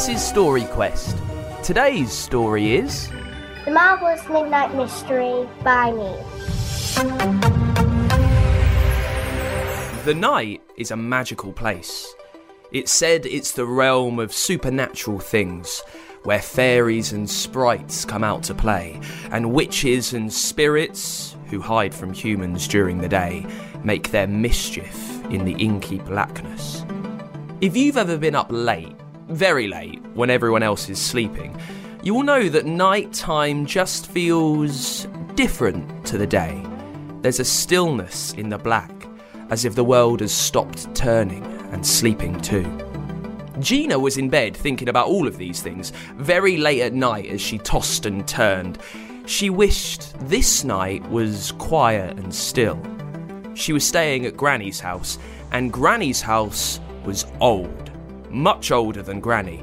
This is Story Quest. Today's story is The Marvelous Midnight Mystery by me. The night is a magical place. It's said it's the realm of supernatural things, where fairies and sprites come out to play, and witches and spirits, who hide from humans during the day, make their mischief in the inky blackness. If you've ever been up late, very late, when everyone else is sleeping, you will know that night time just feels different to the day. There's a stillness in the black, as if the world has stopped turning and sleeping too. Gina was in bed thinking about all of these things very late at night as she tossed and turned. She wished this night was quiet and still. She was staying at Granny's house, and Granny's house was old, much older than Granny.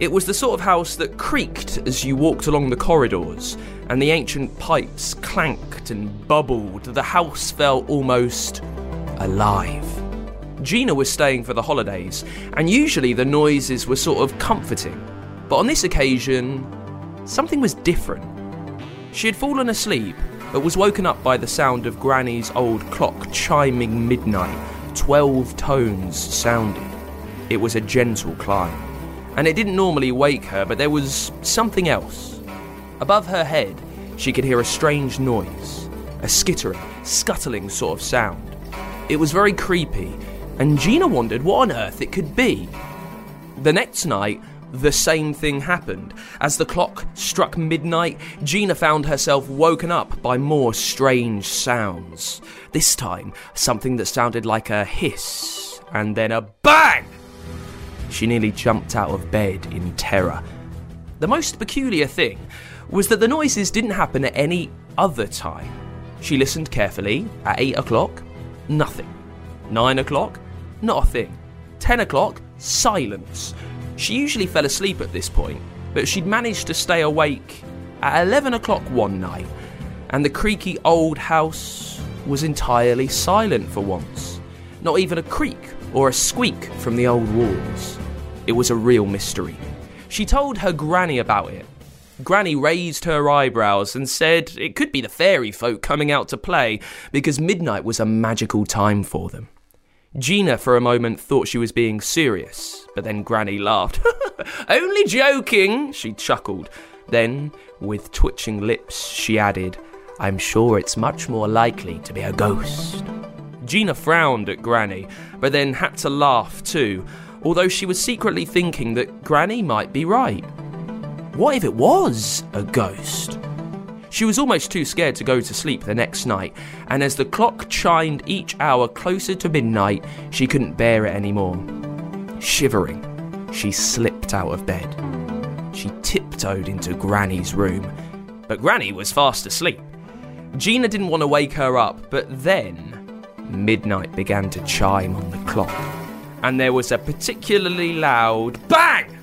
It was the sort of house that creaked as you walked along the corridors, and the ancient pipes clanked and bubbled. The house felt almost alive. Gina was staying for the holidays, and usually the noises were sort of comforting. But on this occasion, something was different. She had fallen asleep, but was woken up by the sound of Granny's old clock chiming midnight, twelve tones sounding. It was a gentle climb, and it didn't normally wake her, but there was something else. Above her head, she could hear a strange noise, a skittering, scuttling sort of sound. It was very creepy, and Gina wondered what on earth it could be. The next night, the same thing happened. As the clock struck midnight, Gina found herself woken up by more strange sounds. This time, something that sounded like a hiss, and then a bang! She nearly jumped out of bed in terror. The most peculiar thing was that the noises didn't happen at any other time. She listened carefully. At 8 o'clock, nothing. 9 o'clock, not a thing. 10 o'clock, silence. She usually fell asleep at this point, but she'd managed to stay awake at 11 o'clock one night, and the creaky old house was entirely silent for once. Not even a creak or a squeak from the old walls. It was a real mystery. She told her granny about it. Granny raised her eyebrows and said it could be the fairy folk coming out to play because midnight was a magical time for them. Gina, for a moment, thought she was being serious, but then Granny laughed. Only joking, she chuckled. Then, with twitching lips, she added, I'm sure it's much more likely to be a ghost. Gina frowned at Granny, but then had to laugh too, although she was secretly thinking that Granny might be right. What if it was a ghost? She was almost too scared to go to sleep the next night, and as the clock chimed each hour closer to midnight, she couldn't bear it anymore. Shivering, she slipped out of bed. She tiptoed into Granny's room, but Granny was fast asleep. Gina didn't want to wake her up, but then midnight began to chime on the clock, and there was a particularly loud bang!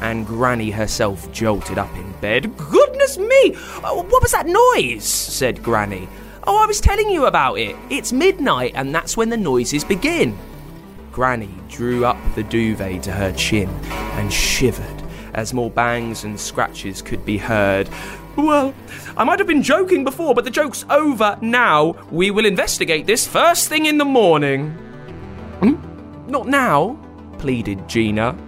And Granny herself jolted up in bed. Goodness me! Oh, what was that noise? said Granny. Oh, I was telling you about it. It's midnight, and that's when the noises begin. Granny drew up the duvet to her chin and shivered as more bangs and scratches could be heard. Well, I might have been joking before, but the joke's over now. We will investigate this first thing in the morning. Hmm? Not now, pleaded Gina.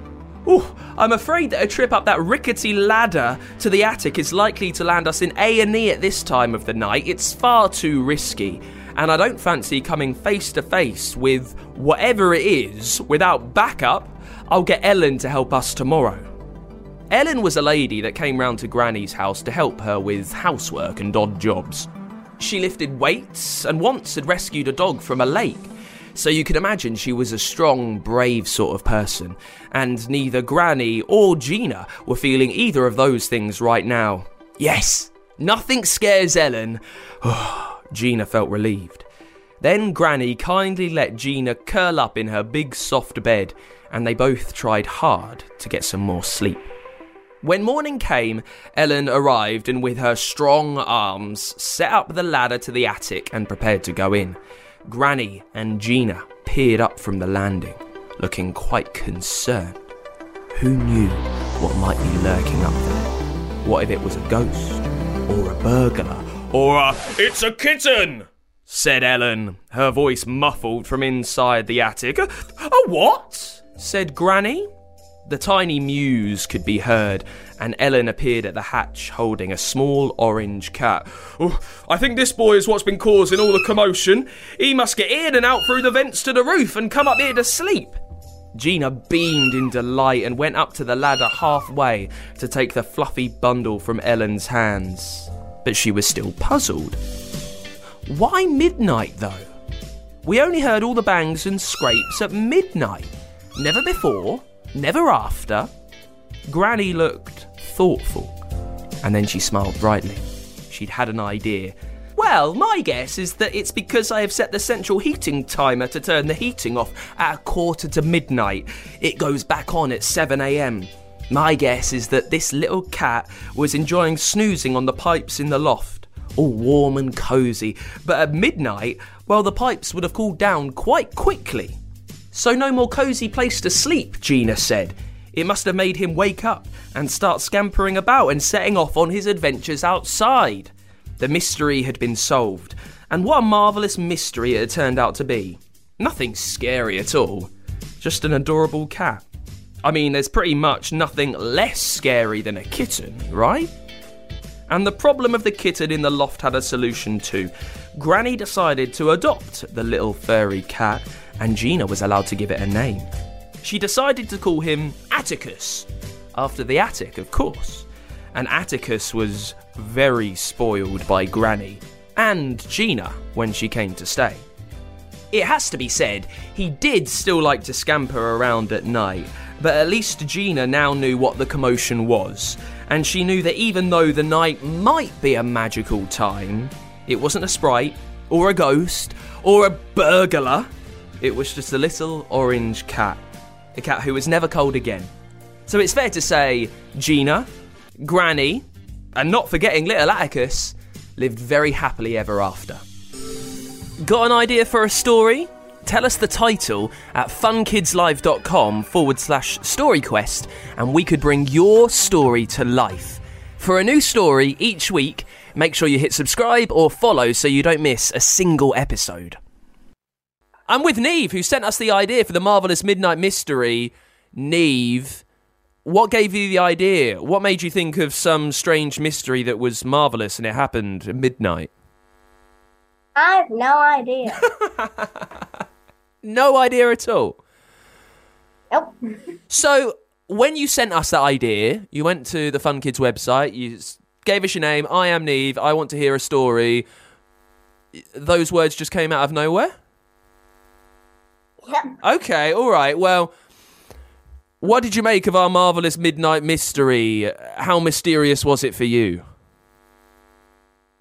Oh, I'm afraid that a trip up that rickety ladder to the attic is likely to land us in A&E at this time of the night. It's far too risky, and I don't fancy coming face to face with whatever it is without backup. I'll get Ellen to help us tomorrow. Ellen was a lady that came round to Granny's house to help her with housework and odd jobs. She lifted weights and once had rescued a dog from a lake. So you can imagine she was a strong, brave sort of person, and neither Granny or Gina were feeling either of those things right now. Yes, nothing scares Ellen. Gina felt relieved. Then Granny kindly let Gina curl up in her big soft bed, and they both tried hard to get some more sleep. When morning came, Ellen arrived and, with her strong arms, set up the ladder to the attic and prepared to go in. Granny and Gina peered up from the landing, looking quite concerned. who knew what might be lurking up there? What if it was a ghost? Or a burglar? Or a. It's a kitten! said Ellen, her voice muffled from inside the attic. A, a what? said Granny. The tiny mews could be heard, and Ellen appeared at the hatch holding a small orange cat. Oh, I think this boy is what's been causing all the commotion. He must get in and out through the vents to the roof and come up here to sleep. Gina beamed in delight and went up to the ladder halfway to take the fluffy bundle from Ellen's hands. But she was still puzzled. Why midnight, though? We only heard all the bangs and scrapes at midnight. Never before, never after. Granny looked thoughtful, and then she smiled brightly. She'd had an idea. Well, my guess is that it's because I have set the central heating timer to turn the heating off at a quarter to midnight. It goes back on at 7am. My guess is that this little cat was enjoying snoozing on the pipes in the loft, all warm and cosy, but at midnight, well, the pipes would have cooled down quite quickly. So, no more cosy place to sleep, Gina said. It must have made him wake up and start scampering about and setting off on his adventures outside. The mystery had been solved, and what a marvellous mystery it had turned out to be. Nothing scary at all, just an adorable cat. I mean, there's pretty much nothing less scary than a kitten, right? And the problem of the kitten in the loft had a solution too. Granny decided to adopt the little furry cat, and Gina was allowed to give it a name. She decided to call him Atticus, after the attic, of course. And Atticus was very spoiled by Granny and Gina when she came to stay. It has to be said, he did still like to scamper around at night, but at least Gina now knew what the commotion was, and she knew that even though the night might be a magical time, it wasn't a sprite, or a ghost, or a burglar. It was just a little orange cat. A cat who was never cold again. So it's fair to say Gina, Granny, and not forgetting little Atticus lived very happily ever after. Got an idea for a story? Tell us the title at funkidslive.com forward slash storyquest and we could bring your story to life. For a new story each week, make sure you hit subscribe or follow so you don't miss a single episode. I'm with Neve, who sent us the idea for the marvelous Midnight Mystery. Neve, what gave you the idea? What made you think of some strange mystery that was marvelous and it happened at midnight? I have no idea. No idea at all. nope. So, when you sent us that idea, you went to the Fun Kids website, you gave us your name, I am Neve, I want to hear a story. Those words just came out of nowhere? Yep. Okay, all right. Well, what did you make of our marvelous midnight mystery? How mysterious was it for you?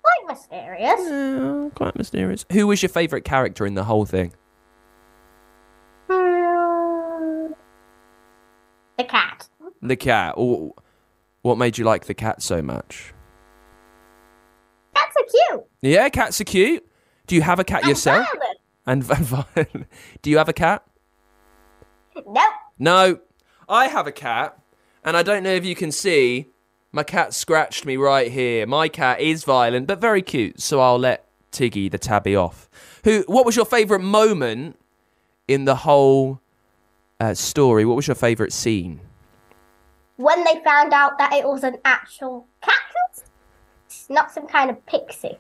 Quite mysterious. Uh, quite mysterious. Who was your favourite character in the whole thing? Hmm. The cat. The cat. What made you like the cat so much? Cats are cute. Yeah, cats are cute. Do you have a cat And yourself? violent. And violent. Do you have a cat? Nope. No, I have a cat, and I don't know if you can see. My cat scratched me right here. My cat is violent, but very cute. So I'll let Tiggy the tabby off. Who? What was your favourite moment in the whole uh, story? What was your favourite scene? When they found out that it was an actual cat, not some kind of pixie.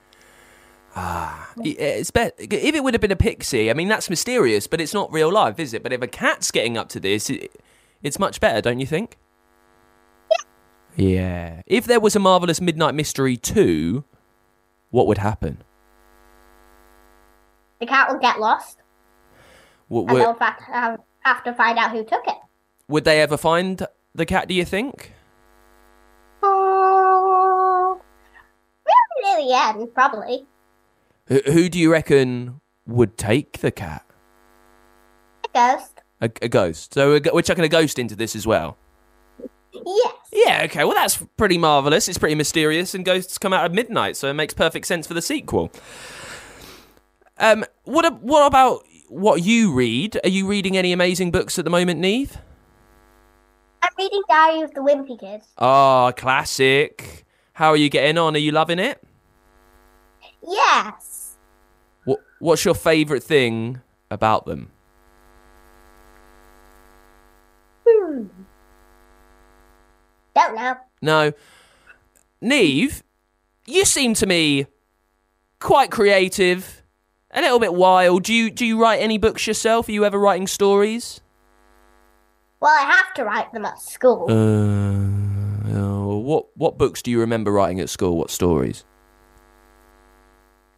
I- ah, eh, It's bet if it would have been a pixie. I mean, that's mysterious, but it's not real life, is it? But if a cat's getting up to this, it, it's much better, don't you think? Yeah. If there was a marvelous Midnight Mystery two, what would happen? The cat would get lost, Would, and would, they'll have, have to find out who took it. would they ever find the cat? Do you think? Oh, really, near the end, probably. Who, who do you reckon would take the cat? A ghost. A, a ghost. So we're, we're chucking a ghost into this as well. Yes. Yeah, okay, well, that's pretty marvellous. It's pretty mysterious, and ghosts come out at midnight, so it makes perfect sense for the sequel. Um, what, what about what you read? Are you reading any amazing books at the moment, Neve? I'm reading Diary of the Wimpy Kid. Ah, classic. How are you getting on? Are you loving it? Yes. What What's your favourite thing about them? Hmm. Don't know. No. Neve, you seem to me quite creative, a little bit wild. Do you do you write any books yourself? Are you ever writing stories? Well, I have to write them at school. Uh, oh, what what books do you remember writing at school? What stories?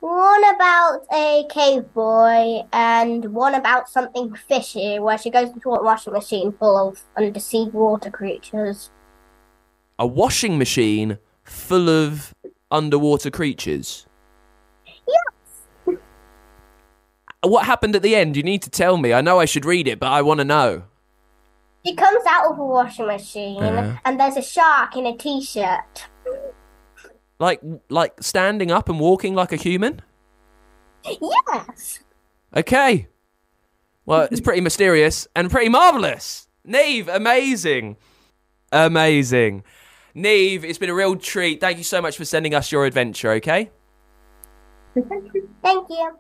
One about a cave boy and one about something fishy where she goes into a washing machine full of undersea water creatures. A washing machine full of underwater creatures. Yes. What happened at the end? You need to tell me. I know I should read it, but I want to know. She comes out of a washing machine Uh-huh. and there's a shark in a t-shirt. Like like standing up and walking like a human? Yes. Okay. Well, it's pretty mysterious and pretty marvelous. Neve, amazing. Amazing. Neve, it's been a real treat. Thank you so much for sending us your adventure, okay? Thank you.